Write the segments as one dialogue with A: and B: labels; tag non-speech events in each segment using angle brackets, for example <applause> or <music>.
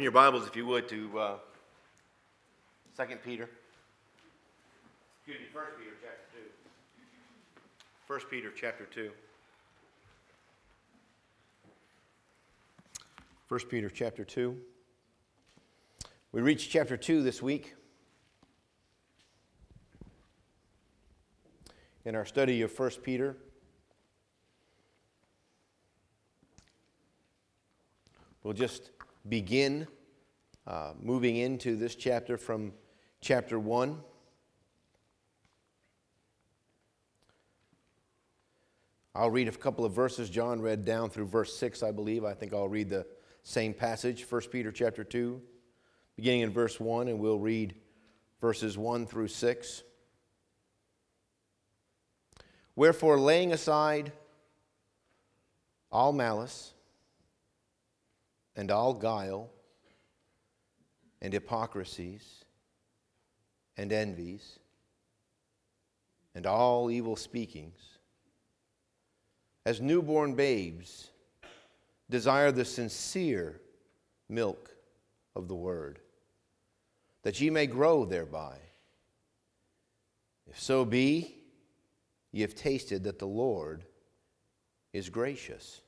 A: Open your Bibles, if you would, to uh, 2 Peter. Excuse me, 1 Peter chapter 2. 1 Peter chapter 2. 1 Peter chapter 2. We reached chapter 2 this week. In our study of 1 Peter, we'll just begin uh, moving into this chapter from chapter 1. I'll read a couple of verses. John read down through verse 6, I believe. I think I'll read the same passage, 1 Peter chapter 2, beginning in verse 1, and we'll read verses 1 through 6. Wherefore, laying aside all malice and all guile and hypocrisies and envies and all evil speakings, as newborn babes, desire the sincere milk of the word, that ye may grow thereby. If so be, ye have tasted that the Lord is gracious,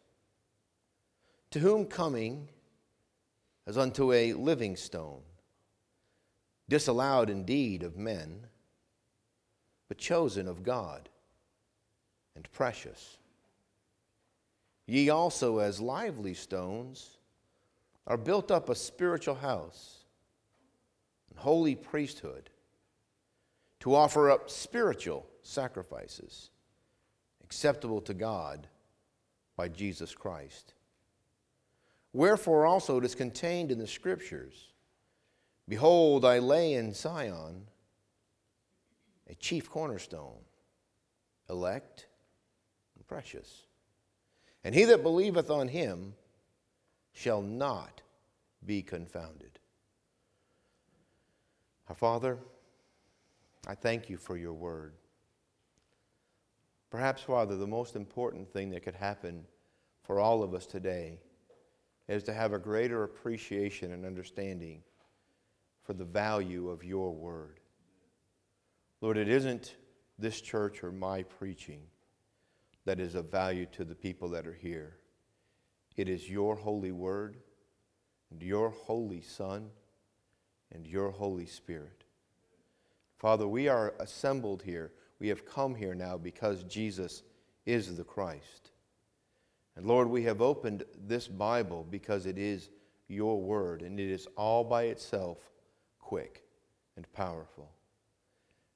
A: to whom coming as unto a living stone, disallowed indeed of men, but chosen of God and precious. Ye also, as lively stones, are built up a spiritual house, and holy priesthood, to offer up spiritual sacrifices acceptable to God by Jesus Christ. Wherefore also it is contained in the Scriptures Behold, I lay in Zion a chief cornerstone, elect and precious. And he that believeth on him shall not be confounded. Our Father, I thank you for your word. Perhaps, Father, the most important thing that could happen for all of us today is to have a greater appreciation and understanding for the value of your word. Lord, it isn't this church or my preaching that is of value to the people that are here. It is your holy word and your holy Son and your Holy Spirit. Father, we are assembled here. We have come here now because Jesus is the Christ. And Lord, we have opened this Bible because it is your word and it is all by itself quick and powerful.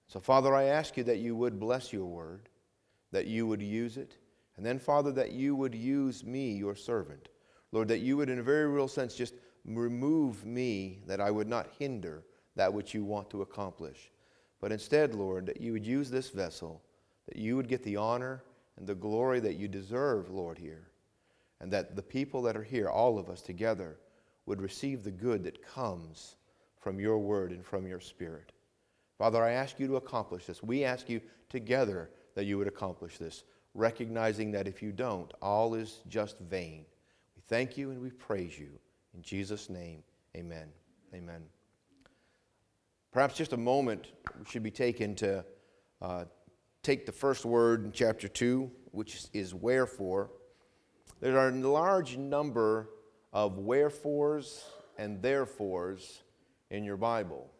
A: So, Father, I ask you that you would bless your word, that you would use it, and then, Father, that you would use me, your servant. Lord, that you would, in a very real sense, just remove me, that I would not hinder that which you want to accomplish. But instead, Lord, that you would use this vessel, that you would get the honor and the glory that you deserve, Lord, here. And that the people that are here, all of us together, would receive the good that comes from your word and from your spirit. Father, I ask you to accomplish this. We ask you together that you would accomplish this, recognizing that if you don't, all is just vain. We thank you and we praise you. In Jesus' name, amen. Amen. Perhaps just a moment should be taken to uh, take the first word in chapter 2, which is wherefore, there are a large number of wherefores and therefores in your Bible.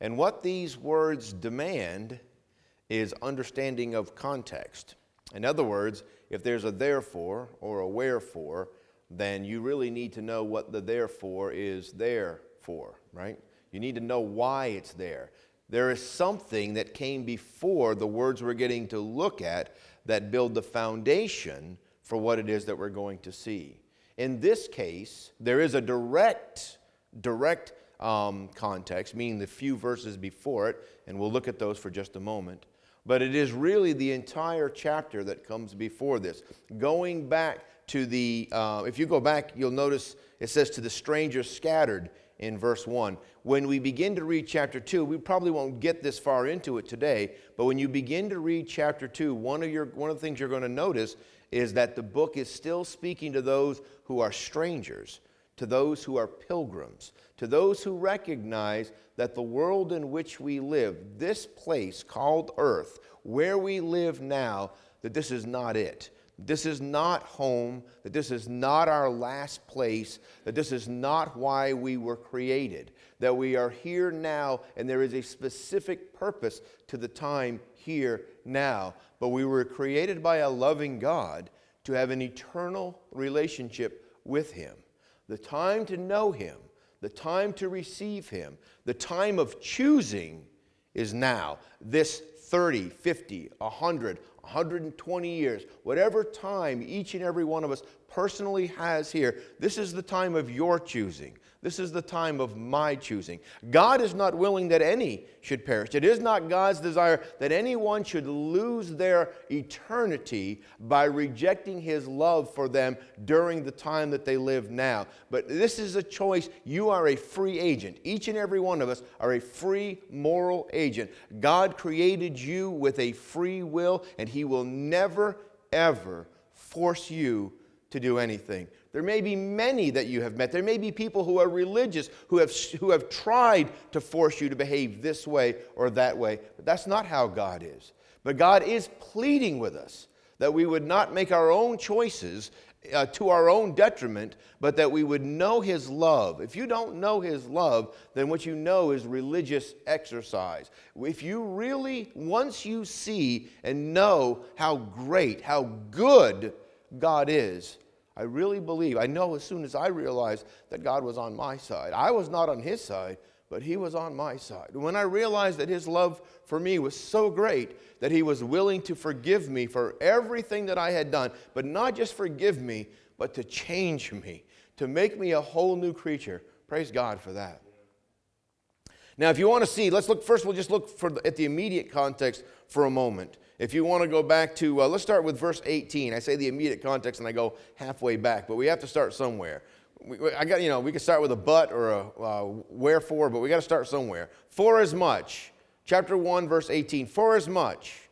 A: And what these words demand is understanding of context. In other words, if there's a therefore or a wherefore, then you really need to know what the therefore is there for, right? You need to know why it's there. There is something that came before the words we're getting to look at that build the foundation for what it is that we're going to see. In this case, there is a direct, direct um, context, meaning the few verses before it, and we'll look at those for just a moment. But it is really the entire chapter that comes before this. Going back to the, uh, if you go back, you'll notice it says, to the strangers scattered in verse 1. When we begin to read chapter 2, we probably won't get this far into it today, but when you begin to read chapter 2, one of, your, one of the things you're going to notice is that the book is still speaking to those who are strangers, to those who are pilgrims, to those who recognize that the world in which we live, this place called earth, where we live now, that this is not it. This is not home, that this is not our last place, that this is not why we were created, that we are here now and there is a specific purpose to the time here now. But we were created by a loving God to have an eternal relationship with Him. The time to know Him, the time to receive Him, the time of choosing is now. This 30, 50, 100, 120 years, whatever time each and every one of us personally has here, this is the time of your choosing. This is the time of my choosing. God is not willing that any should perish. It is not God's desire that anyone should lose their eternity by rejecting his love for them during the time that they live now. But this is a choice. You are a free agent. Each and every one of us are a free moral agent. God created you with a free will, and he will never, ever force you to do anything. There may be many that you have met. There may be people who are religious who have, who have tried to force you to behave this way or that way. But that's not how God is. But God is pleading with us that we would not make our own choices uh, to our own detriment, but that we would know His love. If you don't know His love, then what you know is religious exercise. If you really, once you see and know how great, how good God is, I really believe, I know as soon as I realized that God was on my side. I was not on his side, but he was on my side. When I realized that his love for me was so great that he was willing to forgive me for everything that I had done, but not just forgive me, but to change me, to make me a whole new creature. Praise God for that. Now, if you want to see, let's look first, we'll just look for at the immediate context for a moment. If you want to go back to, uh, let's start with verse 18. I say the immediate context and I go halfway back, but we have to start somewhere. We, I got, you know, we can start with a but or a uh, wherefore, but we got to start somewhere. For as much, chapter 1, verse 18, for as much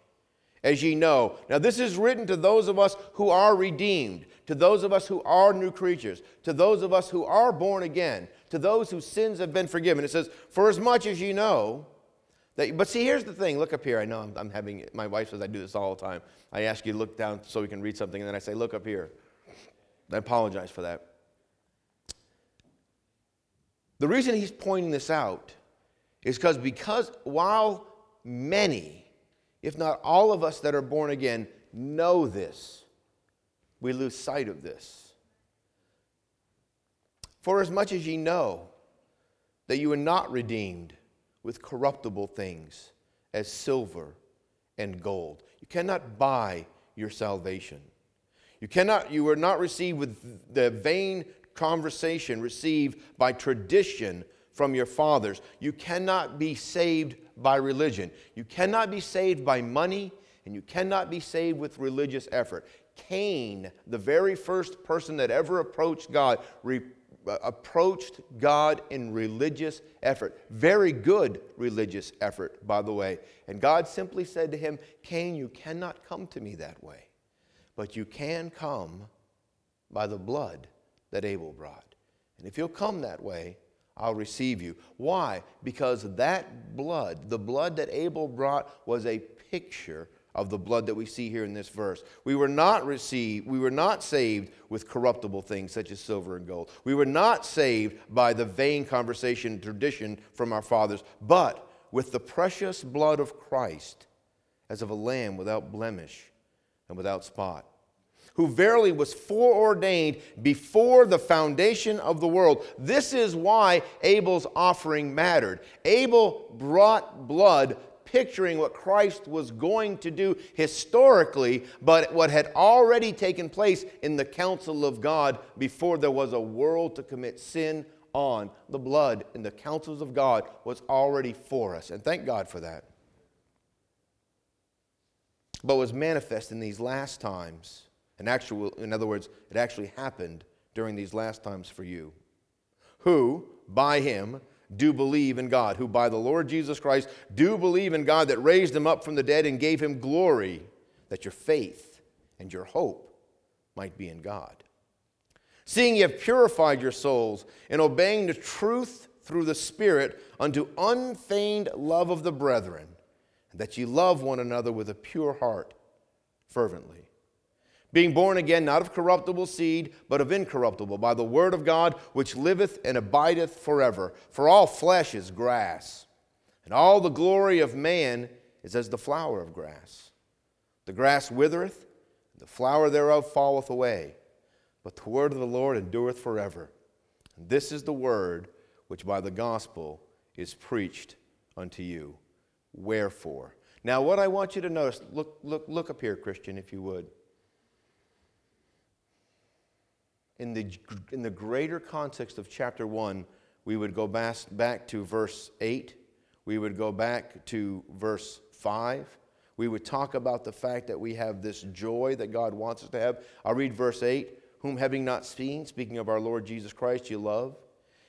A: as ye know. Now, this is written to those of us who are redeemed, to those of us who are new creatures, to those of us who are born again, to those whose sins have been forgiven. It says, For as much as ye know, that, but see, here's the thing. Look up here. I know I'm, I'm having, my wife says I do this all the time. I ask you to look down so we can read something, and then I say, Look up here. I apologize for that. The reason he's pointing this out is because because while many, if not all of us that are born again, know this, we lose sight of this. For as much as ye know that you are not redeemed with corruptible things as silver and gold. You cannot buy your salvation. You cannot you are not received with the vain conversation received by tradition from your fathers. You cannot be saved by religion. You cannot be saved by money and you cannot be saved with religious effort. Cain, the very first person that ever approached God, Uh, approached God in religious effort. Very good religious effort, by the way. And God simply said to him, Cain, you cannot come to me that way, but you can come by the blood that Abel brought. And if you'll come that way, I'll receive you. Why? Because that blood, the blood that Abel brought, was a picture of the blood that we see here in this verse. We were not received, we were not saved with corruptible things such as silver and gold. We were not saved by the vain conversation tradition from our fathers, but with the precious blood of Christ as of a lamb without blemish and without spot. Who verily was foreordained before the foundation of the world. This is why Abel's offering mattered. Abel brought blood picturing what Christ was going to do historically, but what had already taken place in the counsel of God before there was a world to commit sin on. The blood in the counsels of God was already for us, and thank God for that. But was manifest in these last times. And actual, in other words, it actually happened during these last times for you. Who, by him, do believe in God, who by the Lord Jesus Christ do believe in God that raised him up from the dead and gave him glory, that your faith and your hope might be in God. seeing you have purified your souls in obeying the truth through the Spirit unto unfeigned love of the brethren, that ye love one another with a pure heart fervently. Being born again, not of corruptible seed, but of incorruptible, by the word of God, which liveth and abideth forever. For all flesh is grass, and all the glory of man is as the flower of grass. The grass withereth, and the flower thereof falleth away but the word of the Lord endureth forever. And this is the word which by the gospel is preached unto you. Wherefore. Now, what I want you to notice, look, look, look up here, Christian, if you would. In the, in the greater context of chapter 1, we would go back, back to verse 8. We would go back to verse 5. We would talk about the fact that we have this joy that God wants us to have. I'll read verse 8 whom having not seen, speaking of our Lord Jesus Christ, you love,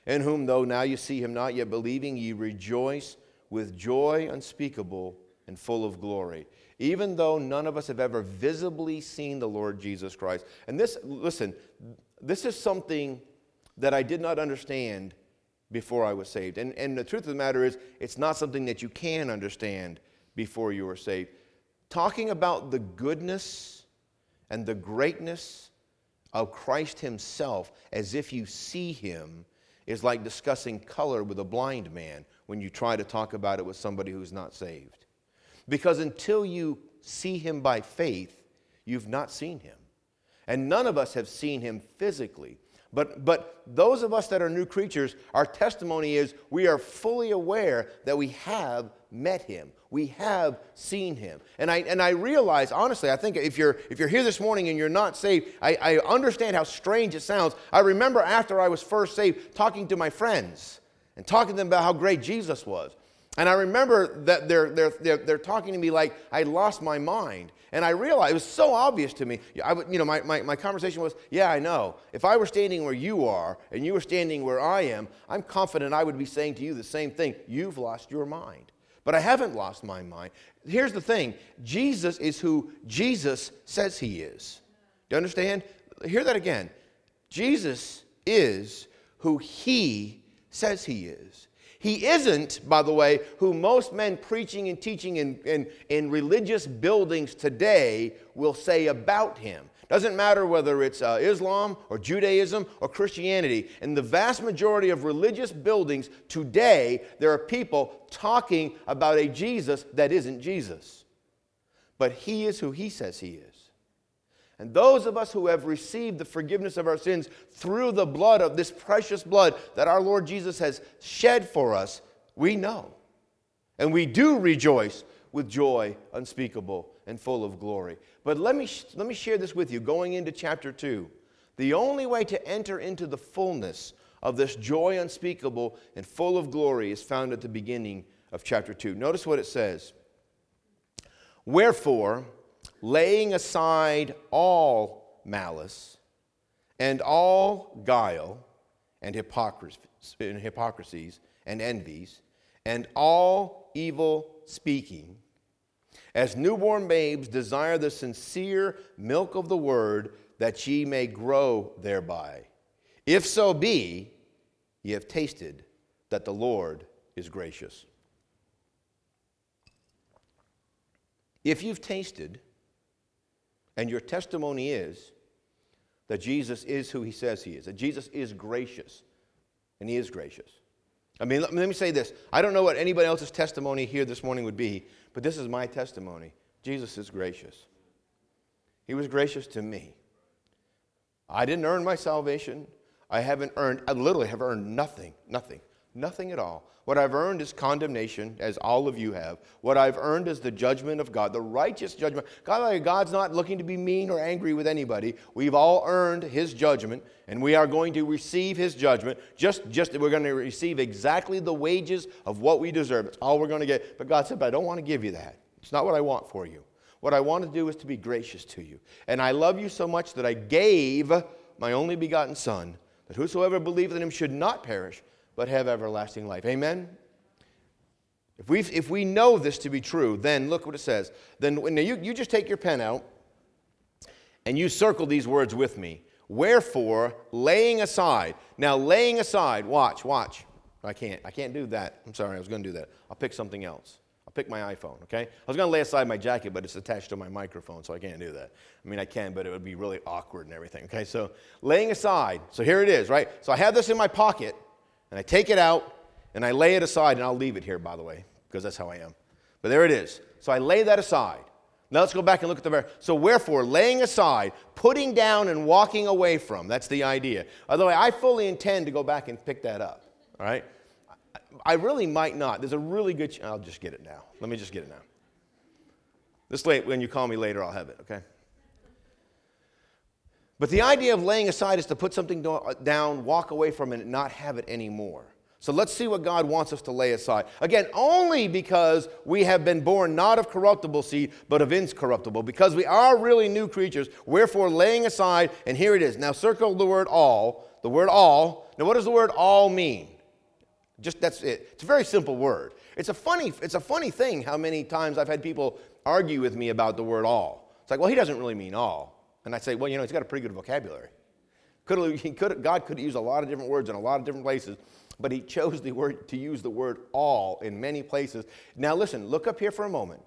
A: in whom, though now you see him not, yet believing, ye rejoice with joy unspeakable and full of glory. Even though none of us have ever visibly seen the Lord Jesus Christ. And this, listen, this is something that I did not understand before I was saved. And, and the truth of the matter is, it's not something that you can understand before you are saved. Talking about the goodness and the greatness of Christ Himself as if you see Him is like discussing color with a blind man when you try to talk about it with somebody who's not saved. Because until you see Him by faith, you've not seen Him. And none of us have seen Him physically. But, but those of us that are new creatures, our testimony is we are fully aware that we have met him. We have seen him. And I, and I realize, honestly, I think if you're, if you're here this morning and you're not saved, I, I understand how strange it sounds. I remember after I was first saved talking to my friends and talking to them about how great Jesus was. And I remember that they're, they're, they're, they're talking to me like I lost my mind. And I realized it was so obvious to me. I, you know, my, my, my conversation was, yeah, I know. If I were standing where you are and you were standing where I am, I'm confident I would be saying to you the same thing. You've lost your mind. But I haven't lost my mind. Here's the thing Jesus is who Jesus says he is. Do you understand? Hear that again. Jesus is who he says he is. He isn't, by the way, who most men preaching and teaching in, in, in religious buildings today will say about him. Doesn't matter whether it's uh, Islam or Judaism or Christianity. In the vast majority of religious buildings today, there are people talking about a Jesus that isn't Jesus. But he is who he says he is. And those of us who have received the forgiveness of our sins through the blood of this precious blood that our Lord Jesus has shed for us, we know. And we do rejoice with joy unspeakable and full of glory. But let me, let me share this with you going into chapter 2. The only way to enter into the fullness of this joy unspeakable and full of glory is found at the beginning of chapter 2. Notice what it says Wherefore, laying aside all malice and all guile and hypocrisies and envies and all evil speaking, as newborn babes desire the sincere milk of the word, that ye may grow thereby. If so be, ye have tasted that the Lord is gracious. If you've tasted, and your testimony is that Jesus is who he says he is, that Jesus is gracious, and he is gracious. I mean, let, me say this. I don't know what anybody else's testimony here this morning would be, but this is my testimony. Jesus is gracious. He was gracious to me. I didn't earn my salvation. I haven't earned, I literally have earned nothing, nothing, nothing at all. What I've earned is condemnation, as all of you have. What I've earned is the judgment of God, the righteous judgment. God, God's not looking to be mean or angry with anybody. We've all earned His judgment, and we are going to receive His judgment. Just, just we're going to receive exactly the wages of what we deserve. That's all we're going to get. But God said, but I don't want to give you that. It's not what I want for you. What I want to do is to be gracious to you. And I love you so much that I gave my only begotten Son, that whosoever believeth in him should not perish, but have everlasting life. Amen? If we, if we know this to be true, then look what it says. Then when you, you just take your pen out and you circle these words with me. Wherefore, laying aside. Now, laying aside, watch, watch. I can't. I can't do that. I'm sorry, I was going to do that. I'll pick something else. I'll pick my iPhone, okay? I was going to lay aside my jacket, but it's attached to my microphone, so I can't do that. I mean, I can, but it would be really awkward and everything, okay? So, laying aside. So, here it is, right? So, I have this in my pocket, and I take it out, and I lay it aside, and I'll leave it here, by the way, because that's how I am. But there it is. So, I lay that aside. Now let's go back and look at the verse. So, wherefore, laying aside, putting down, and walking away from. That's the idea. Although I fully intend to go back and pick that up. All right? I really might not. There's a really good. Ch- I'll just get it now. Let me just get it now. This late, when you call me later, I'll have it. Okay. But the idea of laying aside is to put something uh, down, walk away from it, and not have it anymore. So let's see what God wants us to lay aside. Again, only because we have been born not of corruptible seed, but of incorruptible, because we are really new creatures. Wherefore, laying aside, and here it is. Now, circle the word all. The word all. Now, what does the word all mean? Just that's it. It's a very simple word. It's a funny, it's a funny thing how many times I've had people argue with me about the word all. It's like, well, he doesn't really mean all. And I say, well, you know, he's got a pretty good vocabulary. Could, he could, God could use a lot of different words in a lot of different places but he chose the word to use the word all in many places. Now listen, look up here for a moment.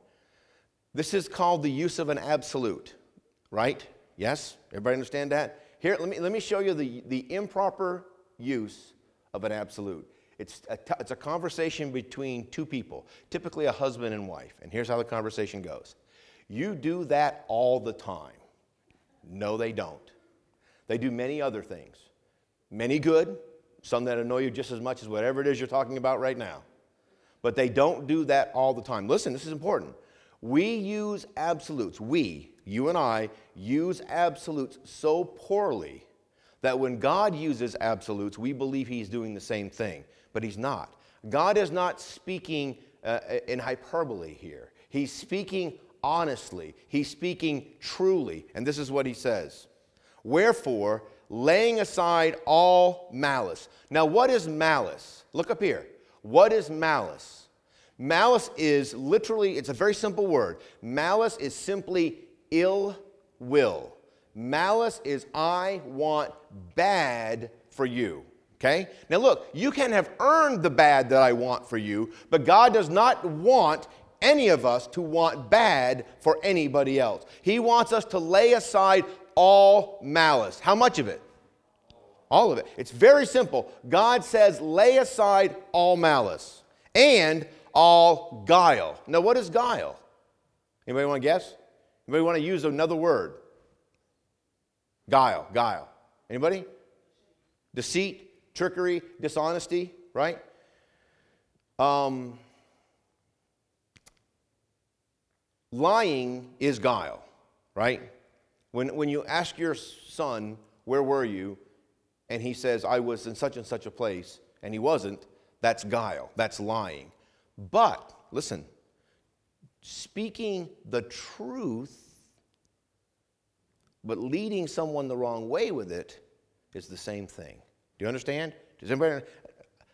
A: This is called the use of an absolute, right? Yes? Everybody understand that? Here, let me, let me show you the, the improper use of an absolute. It's a, t- it's a conversation between two people, typically a husband and wife. And here's how the conversation goes You do that all the time. No, they don't. They do many other things, many good, some that annoy you just as much as whatever it is you're talking about right now. But they don't do that all the time. Listen, this is important. We use absolutes, we, you and I, use absolutes so poorly that when God uses absolutes, we believe He's doing the same thing, but He's not. God is not speaking uh, in hyperbole here, He's speaking honestly, He's speaking truly, and this is what He says. Wherefore, laying aside all malice. Now, what is malice? Look up here. What is malice? Malice is literally, it's a very simple word. Malice is simply ill will. Malice is I want bad for you. Okay? Now look, you can have earned the bad that I want for you, but God does not want any of us to want bad for anybody else. He wants us to lay aside all malice. How much of it? All of it. It's very simple. God says, lay aside all malice and all guile. Now, what is guile? Anybody want to guess? Anybody want to use another word? Guile, guile. Anybody? Deceit, trickery, dishonesty, right? Um, lying is guile, right? When, when you ask your son, Where were you? and he says, I was in such and such a place, and he wasn't, that's guile, that's lying. But, listen, speaking the truth, but leading someone the wrong way with it is the same thing. Do you understand? Does anybody?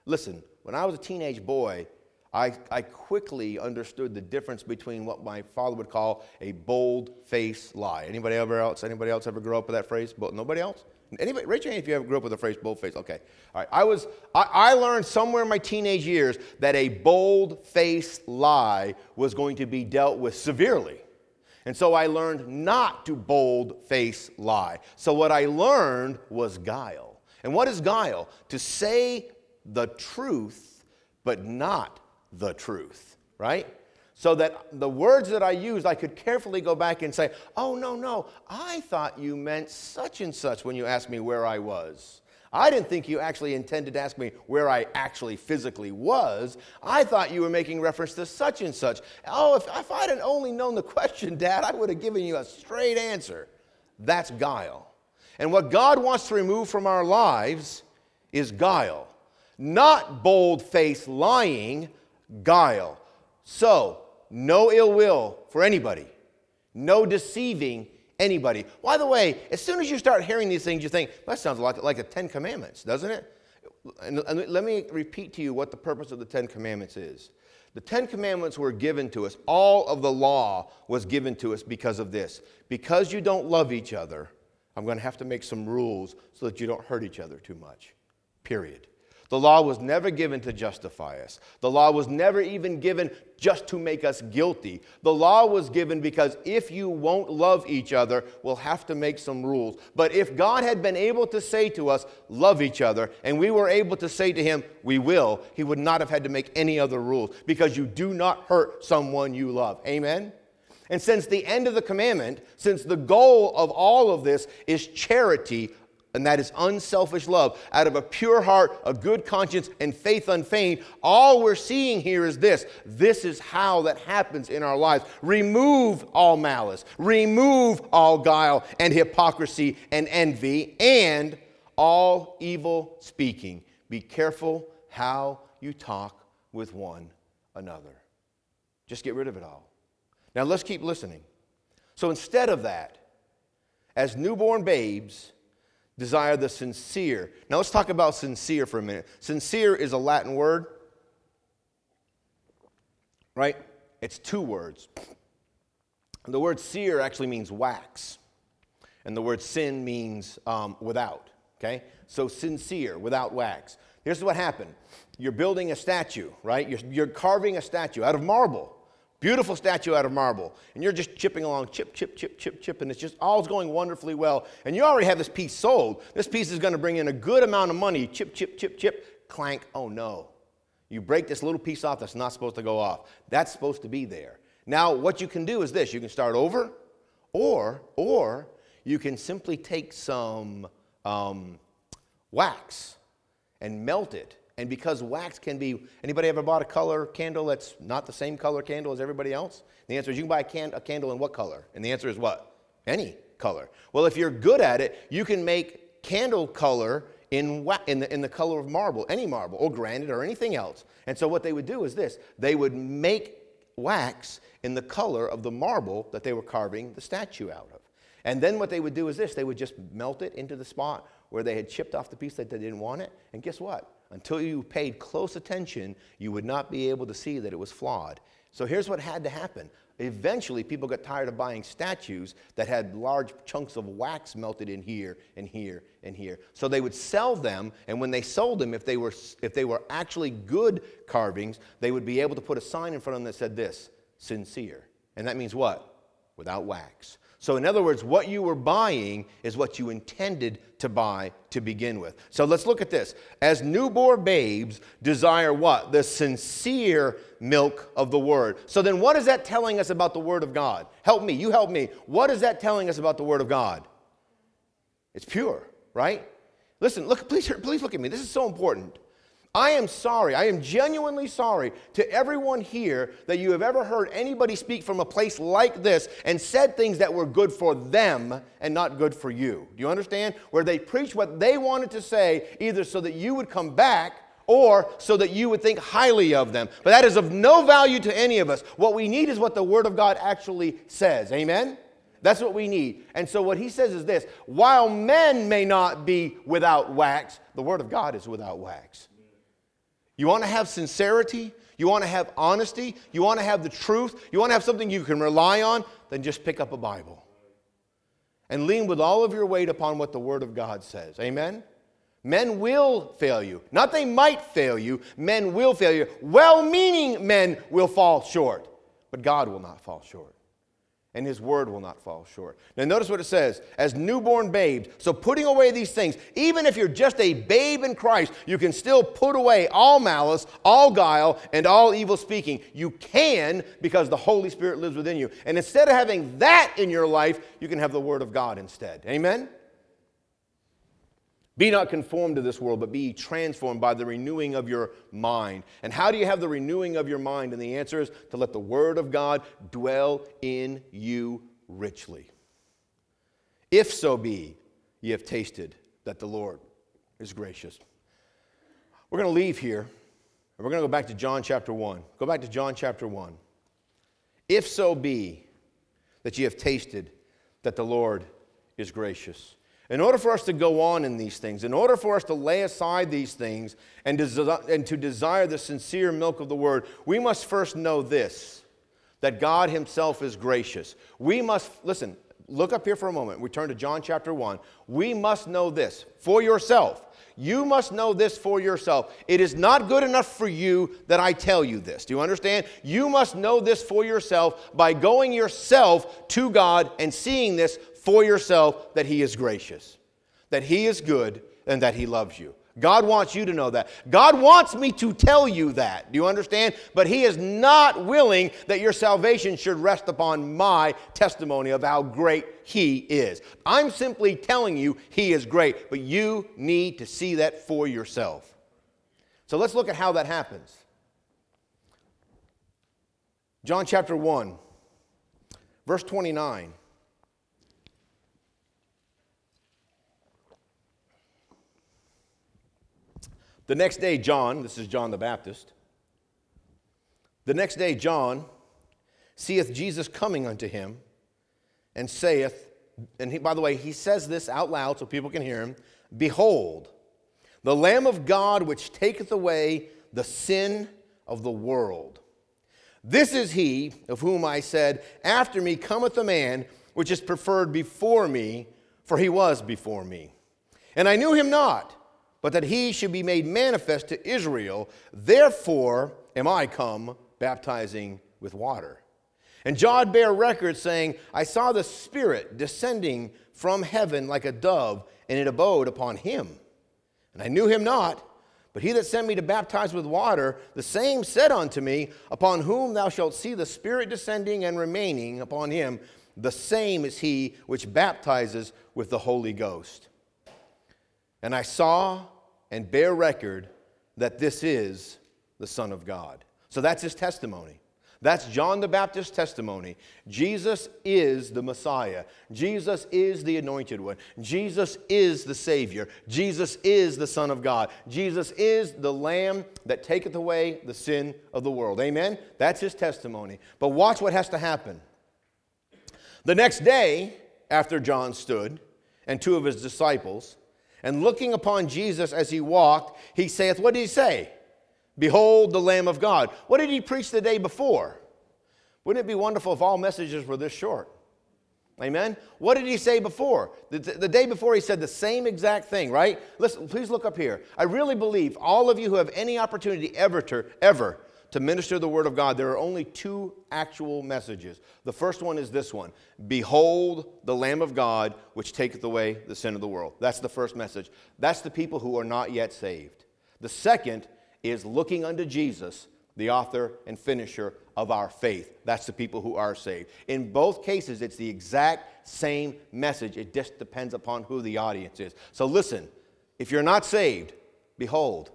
A: Listen, when I was a teenage boy, I, I quickly understood the difference between what my father would call a bold face lie. Anybody ever else? Anybody else ever grow up with that phrase? But Nobody else? Anybody, raise your hand if you ever grew up with a phrase bold face. Okay. All right. I was I, I learned somewhere in my teenage years that a bold face lie was going to be dealt with severely. And so I learned not to bold face lie. So what I learned was guile. And what is guile? To say the truth, but not the truth, right? So that the words that I used, I could carefully go back and say, oh, no, no, I thought you meant such and such when you asked me where I was. I didn't think you actually intended to ask me where I actually physically was. I thought you were making reference to such and such. Oh, if, if I'd only known the <laughs> question, Dad, I would have given you a straight answer. That's guile. And what God wants to remove from our lives is guile, not bold faced lying, guile. So, no ill will for anybody, no deceiving anybody. By the way, as soon as you start hearing these things, you think, that sounds like, like the Ten Commandments, doesn't it? And, and let me repeat to you what the purpose of the Ten Commandments is. The Ten Commandments were given to us, all of the law was given to us because of this. Because you don't love each other, I'm going to have to make some rules so that you don't hurt each other too much. Period. The law was never given to justify us. The law was never even given just to make us guilty. The law was given because if you won't love each other, we'll have to make some rules. But if God had been able to say to us, love each other, and we were able to say to him, we will, he would not have had to make any other rules because you do not hurt someone you love. Amen? And since the end of the commandment, since the goal of all of this is charity, and that is unselfish love, out of a pure heart, a good conscience, and faith unfeigned, all we're seeing here is this. This is how that happens in our lives. Remove all malice, remove all guile and hypocrisy and envy, and all evil speaking. Be careful how you talk with one another. Just get rid of it all. Now let's keep listening. So instead of that, as newborn babes, desire the sincere. Now let's talk about sincere for a minute. Sincere is a Latin word, right? It's two words. The word seer actually means wax, and the word sin means um, without, okay? So sincere, without wax. Here's what happened you're building a statue, right? You're, you're carving a statue out of marble. Beautiful statue out of marble. And you're just chipping along, chip, chip, chip, chip, chip, and it's just all's going wonderfully well. And you already have this piece sold. This piece is going to bring in a good amount of money. Chip, chip, chip, chip, clank. Oh no. You break this little piece off that's not supposed to go off. That's supposed to be there. Now, what you can do is this you can start over, or, or you can simply take some um, wax and melt it and because wax can be, anybody ever bought a color candle that's not the same color candle as everybody else? The answer is you can buy a, can, a candle in what color? And the answer is what? Any color. Well, if you're good at it, you can make candle color in, in, the, in the color of marble, any marble, or granite, or anything else. And so what they would do is this they would make wax in the color of the marble that they were carving the statue out of. And then what they would do is this they would just melt it into the spot where they had chipped off the piece that they didn't want it. And guess what? Until you paid close attention, you would not be able to see that it was flawed. So here's what had to happen. Eventually, people got tired of buying statues that had large chunks of wax melted in here and here and here. So they would sell them, and when they sold them, if they were, if they were actually good carvings, they would be able to put a sign in front of them that said this sincere. And that means what? Without wax. So, in other words, what you were buying is what you intended to buy to begin with. So, let's look at this. As newborn babes desire what? The sincere milk of the Word. So, then what is that telling us about the Word of God? Help me, you help me. What is that telling us about the Word of God? It's pure, right? Listen, look, please, please look at me. This is so important. I am sorry, I am genuinely sorry to everyone here that you have ever heard anybody speak from a place like this and said things that were good for them and not good for you. Do you understand? Where they preached what they wanted to say, either so that you would come back or so that you would think highly of them. But that is of no value to any of us. What we need is what the Word of God actually says. Amen? That's what we need. And so what he says is this while men may not be without wax, the Word of God is without wax. You want to have sincerity? You want to have honesty? You want to have the truth? You want to have something you can rely on? Then just pick up a Bible and lean with all of your weight upon what the Word of God says. Amen? Men will fail you. Not they might fail you, men will fail you. Well meaning men will fall short, but God will not fall short and his word will not fall short. Now, notice what it says as newborn babes. So, putting away these things, even if you're just a babe in Christ, you can still put away all malice, all guile, and all evil speaking. You can because the Holy Spirit lives within you. And instead of having that in your life, you can have the word of God instead. Amen? Be not conformed to this world, but be transformed by the renewing of your mind. And how do you have the renewing of your mind? And the answer is to let the Word of God dwell in you richly. If so be ye have tasted that the Lord is gracious. We're going to leave here, and we're going to go back to John chapter 1. Go back to John chapter 1. If so be that ye have tasted that the Lord is gracious. In order for us to go on in these things, in order for us to lay aside these things and, desi- and to desire the sincere milk of the word, we must first know this that God Himself is gracious. We must, listen, look up here for a moment. We turn to John chapter 1. We must know this for yourself. You must know this for yourself. It is not good enough for you that I tell you this. Do you understand? You must know this for yourself by going yourself to God and seeing this for yourself that He is gracious, that He is good, and that He loves you. God wants you to know that. God wants me to tell you that. Do you understand? But He is not willing that your salvation should rest upon my testimony of how great He is. I'm simply telling you He is great, but you need to see that for yourself. So let's look at how that happens. John chapter 1, verse 29. The next day, John, this is John the Baptist, the next day, John seeth Jesus coming unto him and saith, and he, by the way, he says this out loud so people can hear him Behold, the Lamb of God which taketh away the sin of the world. This is he of whom I said, After me cometh a man which is preferred before me, for he was before me. And I knew him not but that he should be made manifest to Israel. Therefore am I come baptizing with water. And John bare record, saying, I saw the Spirit descending from heaven like a dove, and it abode upon him. And I knew him not, but he that sent me to baptize with water, the same said unto me, Upon whom thou shalt see the Spirit descending and remaining upon him, the same is he which baptizes with the Holy Ghost. And I saw and bear record that this is the Son of God. So that's his testimony. That's John the Baptist's testimony. Jesus is the Messiah. Jesus is the anointed one. Jesus is the Savior. Jesus is the Son of God. Jesus is the Lamb that taketh away the sin of the world. Amen? That's his testimony. But watch what has to happen. The next day, after John stood and two of his disciples, and looking upon Jesus as he walked, he saith, What did he say? Behold the Lamb of God. What did he preach the day before? Wouldn't it be wonderful if all messages were this short? Amen? What did he say before? The, the, day before, he said the same exact thing, right? Listen, please look up here. I really believe all of you who have any opportunity ever to, ever to minister the Word of God, there are only two actual messages. The first one is this one Behold the Lamb of God, which taketh away the sin of the world. That's the first message. That's the people who are not yet saved. The second is looking unto Jesus, the author and finisher of our faith. That's the people who are saved. In both cases, it's the exact same message. It just depends upon who the audience is. So listen, if you're not saved, behold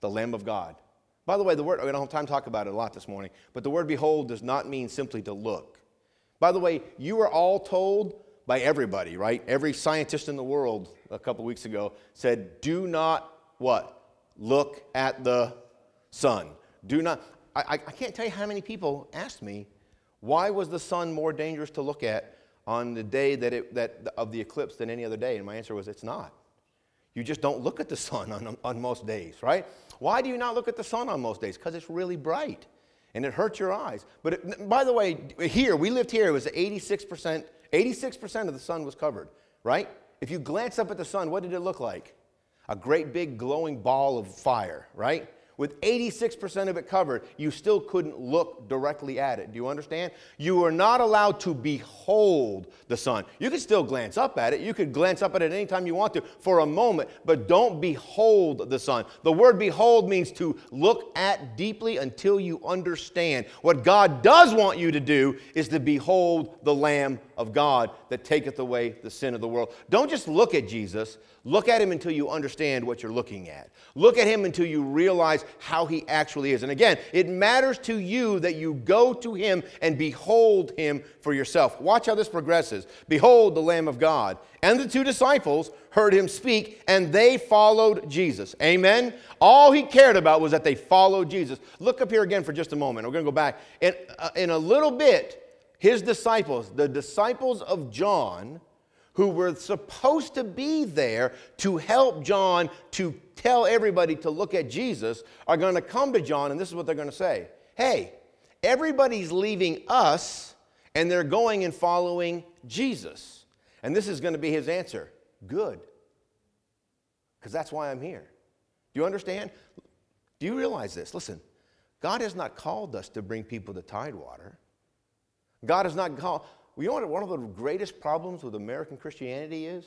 A: the Lamb of God by the way, the word, we don't have time to talk about it a lot this morning, but the word behold does not mean simply to look. By the way, you were all told by everybody, right? Every scientist in the world a couple weeks ago said, do not what? Look at the sun. Do not. I, I can't tell you how many people asked me, why was the sun more dangerous to look at on the day that it, that, of the eclipse than any other day? And my answer was, it's not. You just don't look at the sun on, on most days, right? Why do you not look at the sun on most days? Because it's really bright and it hurts your eyes. But it, by the way, here, we lived here, it was 86%, 86% of the sun was covered, right? If you glance up at the sun, what did it look like? A great big glowing ball of fire, right? With 86% of it covered, you still couldn't look directly at it. Do you understand? You are not allowed to behold the sun. You can still glance up at it. You could glance up at it anytime you want to for a moment, but don't behold the sun. The word behold means to look at deeply until you understand. What God does want you to do is to behold the Lamb of God that taketh away the sin of the world. Don't just look at Jesus, look at him until you understand what you're looking at. Look at him until you realize how he actually is. And again, it matters to you that you go to him and behold him for yourself. Watch how this progresses. Behold the Lamb of God. And the two disciples heard him speak, and they followed Jesus. Amen? All he cared about was that they followed Jesus. Look up here again for just a moment. We're going to go back. In, uh, in a little bit, his disciples, the disciples of John, who were supposed to be there to help John to tell everybody to look at Jesus, are going to come to John, and this is what they're going to say Hey, everybody's leaving us and they're going and following Jesus. And this is going to be his answer good. Because that's why I'm here. Do you understand? Do you realize this? Listen, God has not called us to bring people to Tidewater. God has not called. You know what one of the greatest problems with American Christianity is?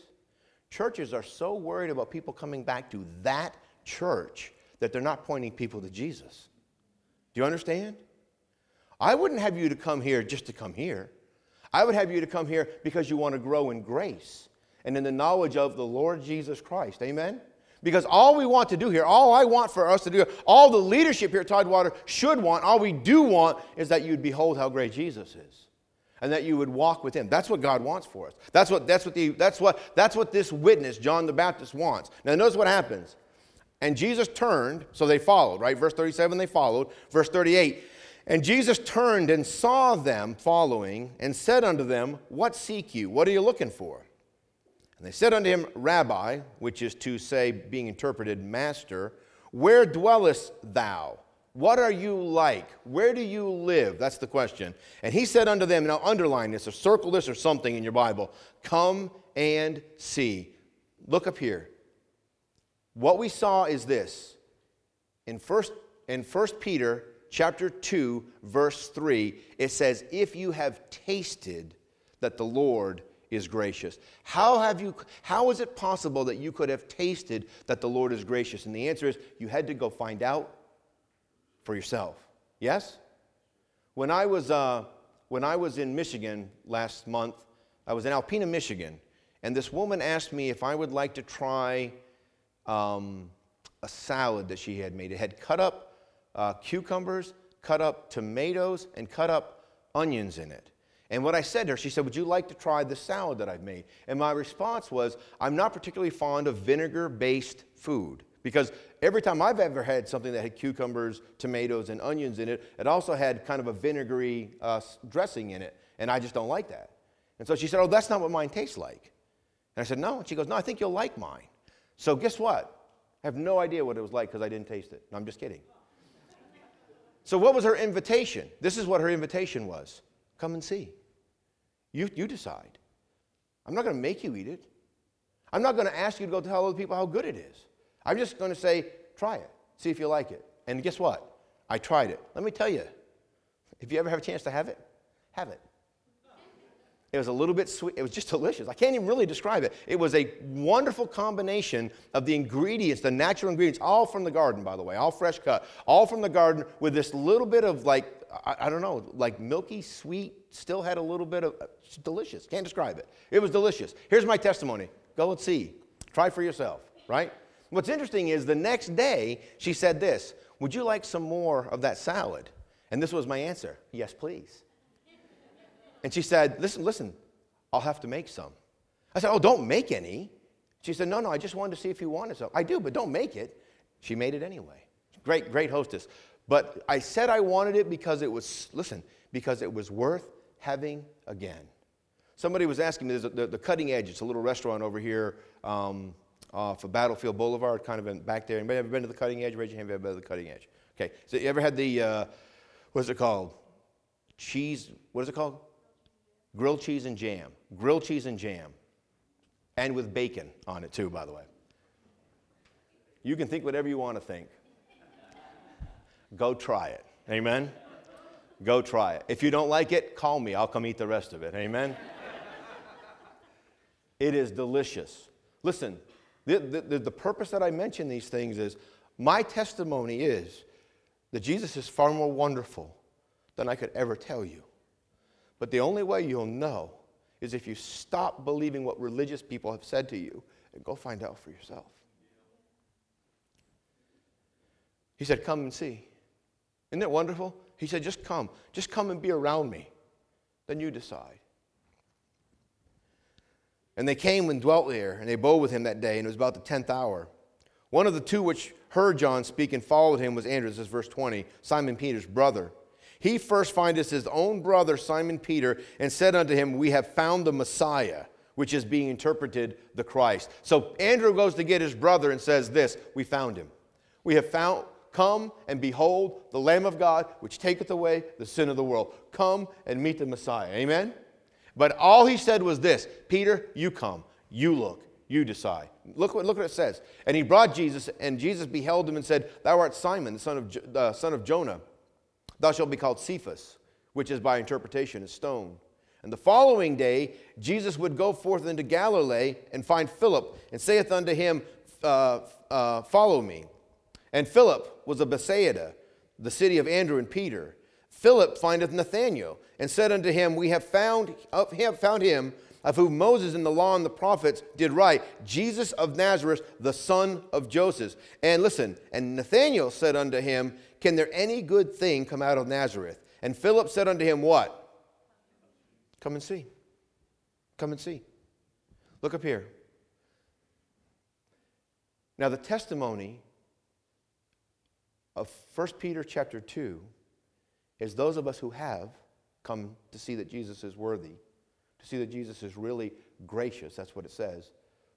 A: Churches are so worried about people coming back to that church that they're not pointing people to Jesus. Do you understand? I wouldn't have you to come here just to come here. I would have you to come here because you want to grow in grace and in the knowledge of the Lord Jesus Christ. Amen? Because all we want to do here, all I want for us to do, all the leadership here at Tidewater should want, all we do want is that you'd behold how great Jesus is. And that you would walk with him. That's what God wants for us. That's what, that's what, the, that's what, that's what this witness, John the Baptist, wants. Now, notice what happens. And Jesus turned, so they followed, right? Verse 37, they followed. Verse 38, and Jesus turned and saw them following and said unto them, What seek you? What are you looking for? And they said unto him, Rabbi, which is to say, being interpreted, Master, where dwellest thou? What are you like? Where do you live? That's the question. And he said unto them, Now underline this or circle this or something in your Bible. Come and see. Look up here. What we saw is this. In first, in first Peter chapter 2, verse 3, it says, If you have tasted that the Lord is gracious. How, have you, how is it possible that you could have tasted that the Lord is gracious? And the answer is you had to go find out for yourself. Yes? When I was, uh, when I was in Michigan last month, I was in Alpena, Michigan, and this woman asked me if I would like to try um, a salad that she had made. It had cut up uh, cucumbers, cut up tomatoes, and cut up onions in it. And what I said to her, she said, Would you like to try the salad that I've made? And my response was, I'm not particularly fond of vinegar based food because every time I've ever had something that had cucumbers, tomatoes, and onions in it, it also had kind of a vinegary uh, dressing in it. And I just don't like that. And so she said, Oh, that's not what mine tastes like. And I said, No. And she goes, No, I think you'll like mine. So guess what? I have no idea what it was like because I didn't taste it. No, I'm just kidding. So, what was her invitation? This is what her invitation was come and see. You, you decide. I'm not going to make you eat it. I'm not going to ask you to go tell other people how good it is. I'm just going to say, try it, see if you like it. And guess what? I tried it. Let me tell you, if you ever have a chance to have it, have it. It was a little bit sweet. It was just delicious. I can't even really describe it. It was a wonderful combination of the ingredients, the natural ingredients, all from the garden, by the way, all fresh cut, all from the garden with this little bit of like, I, I don't know, like milky, sweet, still had a little bit of, uh, delicious. Can't describe it. It was delicious. Here's my testimony. Go and see. Try for yourself, right? What's interesting is the next day she said this Would you like some more of that salad? And this was my answer Yes, please. And she said, Listen, listen, I'll have to make some. I said, Oh, don't make any. She said, No, no, I just wanted to see if you wanted some. I do, but don't make it. She made it anyway. Great, great hostess. But I said I wanted it because it was, listen, because it was worth having again. Somebody was asking me, a, the, the Cutting Edge, it's a little restaurant over here um, off of Battlefield Boulevard, kind of in, back there. Anybody ever been to the Cutting Edge? Raise your hand if you've been to the Cutting Edge. Okay, so you ever had the, uh, what's it called? Cheese, what is it called? grilled cheese and jam, grilled cheese and jam, and with bacon on it too, by the way. You can think whatever you want to think. Go try it. Amen? Go try it. If you don't like it, call me. I'll come eat the rest of it. Amen? it is delicious. Listen, the, the, the purpose that I mention these things is my testimony is that Jesus is far more wonderful than I could ever tell you. But the only way you'll know is if you stop believing what religious people have said to you and go find out for yourself. He said, Come and see. Isn't it wonderful? He said, Just come. Just come and be around me. Then you decide. And they came and dwelt there, and they abode with him that day, and it was about the tenth hour. One of the two which heard John speak and followed him was Andrew, this is verse 20, Simon Peter's brother. He first findeth his own brother Simon Peter and said unto him, We have found the Messiah, which is being interpreted the Christ. So Andrew goes to get his brother and says, This, we found him. We have found, Come and behold the Lamb of God, which taketh away the sin of the world. Come and meet the Messiah. Amen? But all he said was this Peter, you come, you look, you decide. Look what, look what it says. And he brought Jesus, and Jesus beheld him and said, Thou art Simon, the son of, uh, son of Jonah. Thou shalt be called Cephas, which is by interpretation a stone. And the following day, Jesus would go forth into Galilee and find Philip, and saith unto him, uh, uh, Follow me. And Philip was of Bethsaida, the city of Andrew and Peter. Philip findeth Nathanael, and said unto him, We have found, have found him of whom Moses in the law and the prophets did write, Jesus of Nazareth, the son of Joseph. And listen, and Nathanael said unto him, Can there any good thing come out of Nazareth? And Philip said unto him, What? Come and see. Come and see. Look up here. Now, the testimony of 1 Peter chapter 2 is those of us who have come to see that Jesus is worthy to see that Jesus is really gracious. That's what it says.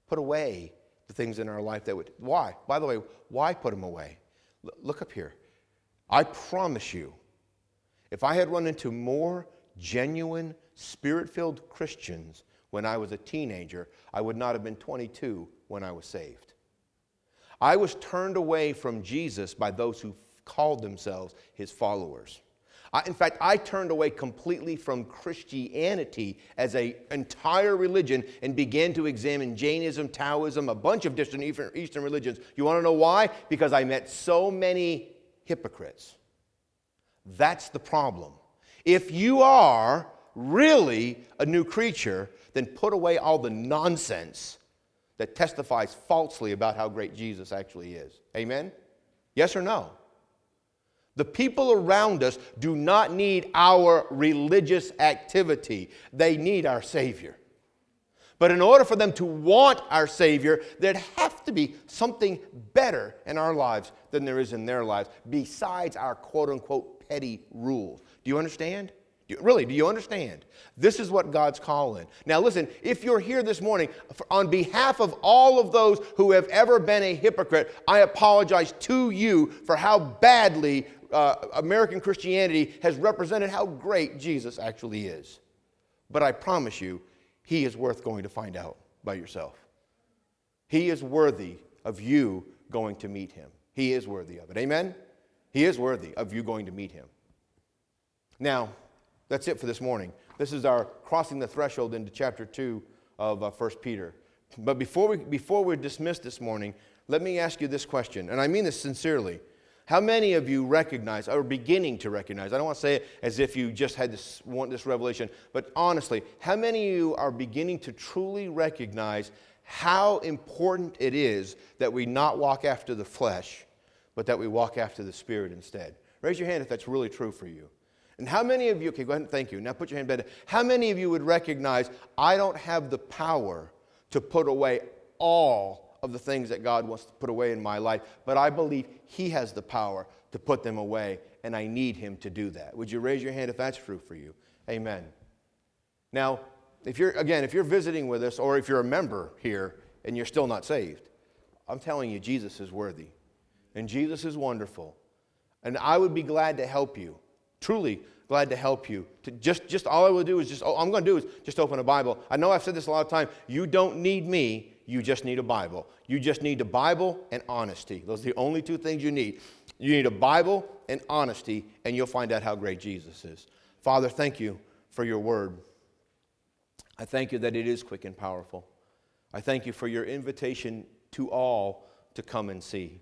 A: Put away the things in our life that would. Why? By the way, why put them away? L- look up here. I promise you, if I had run into more genuine, spirit filled Christians when I was a teenager, I would not have been 22 when I was saved. I was turned away from Jesus by those who called themselves his followers. I, in fact, I turned away completely from Christianity as an entire religion and began to examine Jainism, Taoism, a bunch of different Eastern religions. You want to know why? Because I met so many hypocrites. That's the problem. If you are really a new creature, then put away all the nonsense that testifies falsely about how great Jesus actually is. Amen? Yes or no? The people around us do not need our religious activity, they need our Savior. But in order for them to want our Savior, there'd have to be something better in our lives than there is in their lives, besides our quote unquote petty rules. Do you understand? Do you, really, do you understand? This is what God's calling. Now, listen, if you're here this morning, on behalf of all of those who have ever been a hypocrite, I apologize to you for how badly uh, American Christianity has represented how great Jesus actually is. But I promise you, he is worth going to find out by yourself. He is worthy of you going to meet him. He is worthy of it. Amen? He is worthy of you going to meet him. Now, that's it for this morning. This is our crossing the threshold into chapter 2 of uh, 1 Peter. But before we, before we're dismissed this morning, let me ask you this question, and I mean this sincerely. How many of you recognize, or are beginning to recognize, I don't want to say it as if you just had this, want this revelation, but honestly, how many of you are beginning to truly recognize how important it is that we not walk after the flesh, but that we walk after the Spirit instead? Raise your hand if that's really true for you. And how many of you, okay, go ahead and thank you. Now put your hand better. How many of you would recognize I don't have the power to put away all of the things that God wants to put away in my life, but I believe He has the power to put them away, and I need Him to do that. Would you raise your hand if that's true for you? Amen. Now, if you're, again, if you're visiting with us or if you're a member here and you're still not saved, I'm telling you, Jesus is worthy and Jesus is wonderful. And I would be glad to help you, truly glad to help you. To just, just all I will do is just, all I'm going to do is just open a Bible. I know I've said this a lot of times. You don't need me you just need a Bible. You just need a Bible and honesty. Those are the only two things you need. You need a Bible and honesty, and you'll find out how great Jesus is. Father, thank you for your word. I thank you that it is quick and powerful. I thank you for your invitation to all to come and see.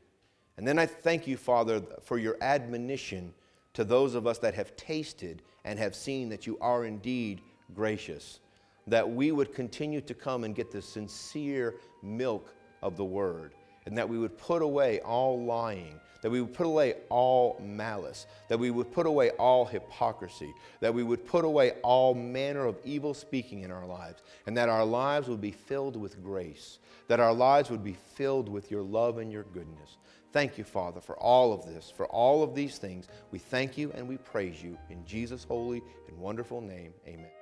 A: And then I thank you, Father, for your admonition to those of us that have tasted and have seen that you are indeed gracious that we would continue to come and get the sincere milk of the word, and that we would put away all lying, that we would put away all malice, that we would put away all hypocrisy, that we would put away all manner of evil speaking in our lives, and that our lives would be filled with grace, that our lives would be filled with your love and your goodness. Thank you, Father, for all of this, for all of these things. We thank you and we praise you. In Jesus' holy and wonderful name, amen.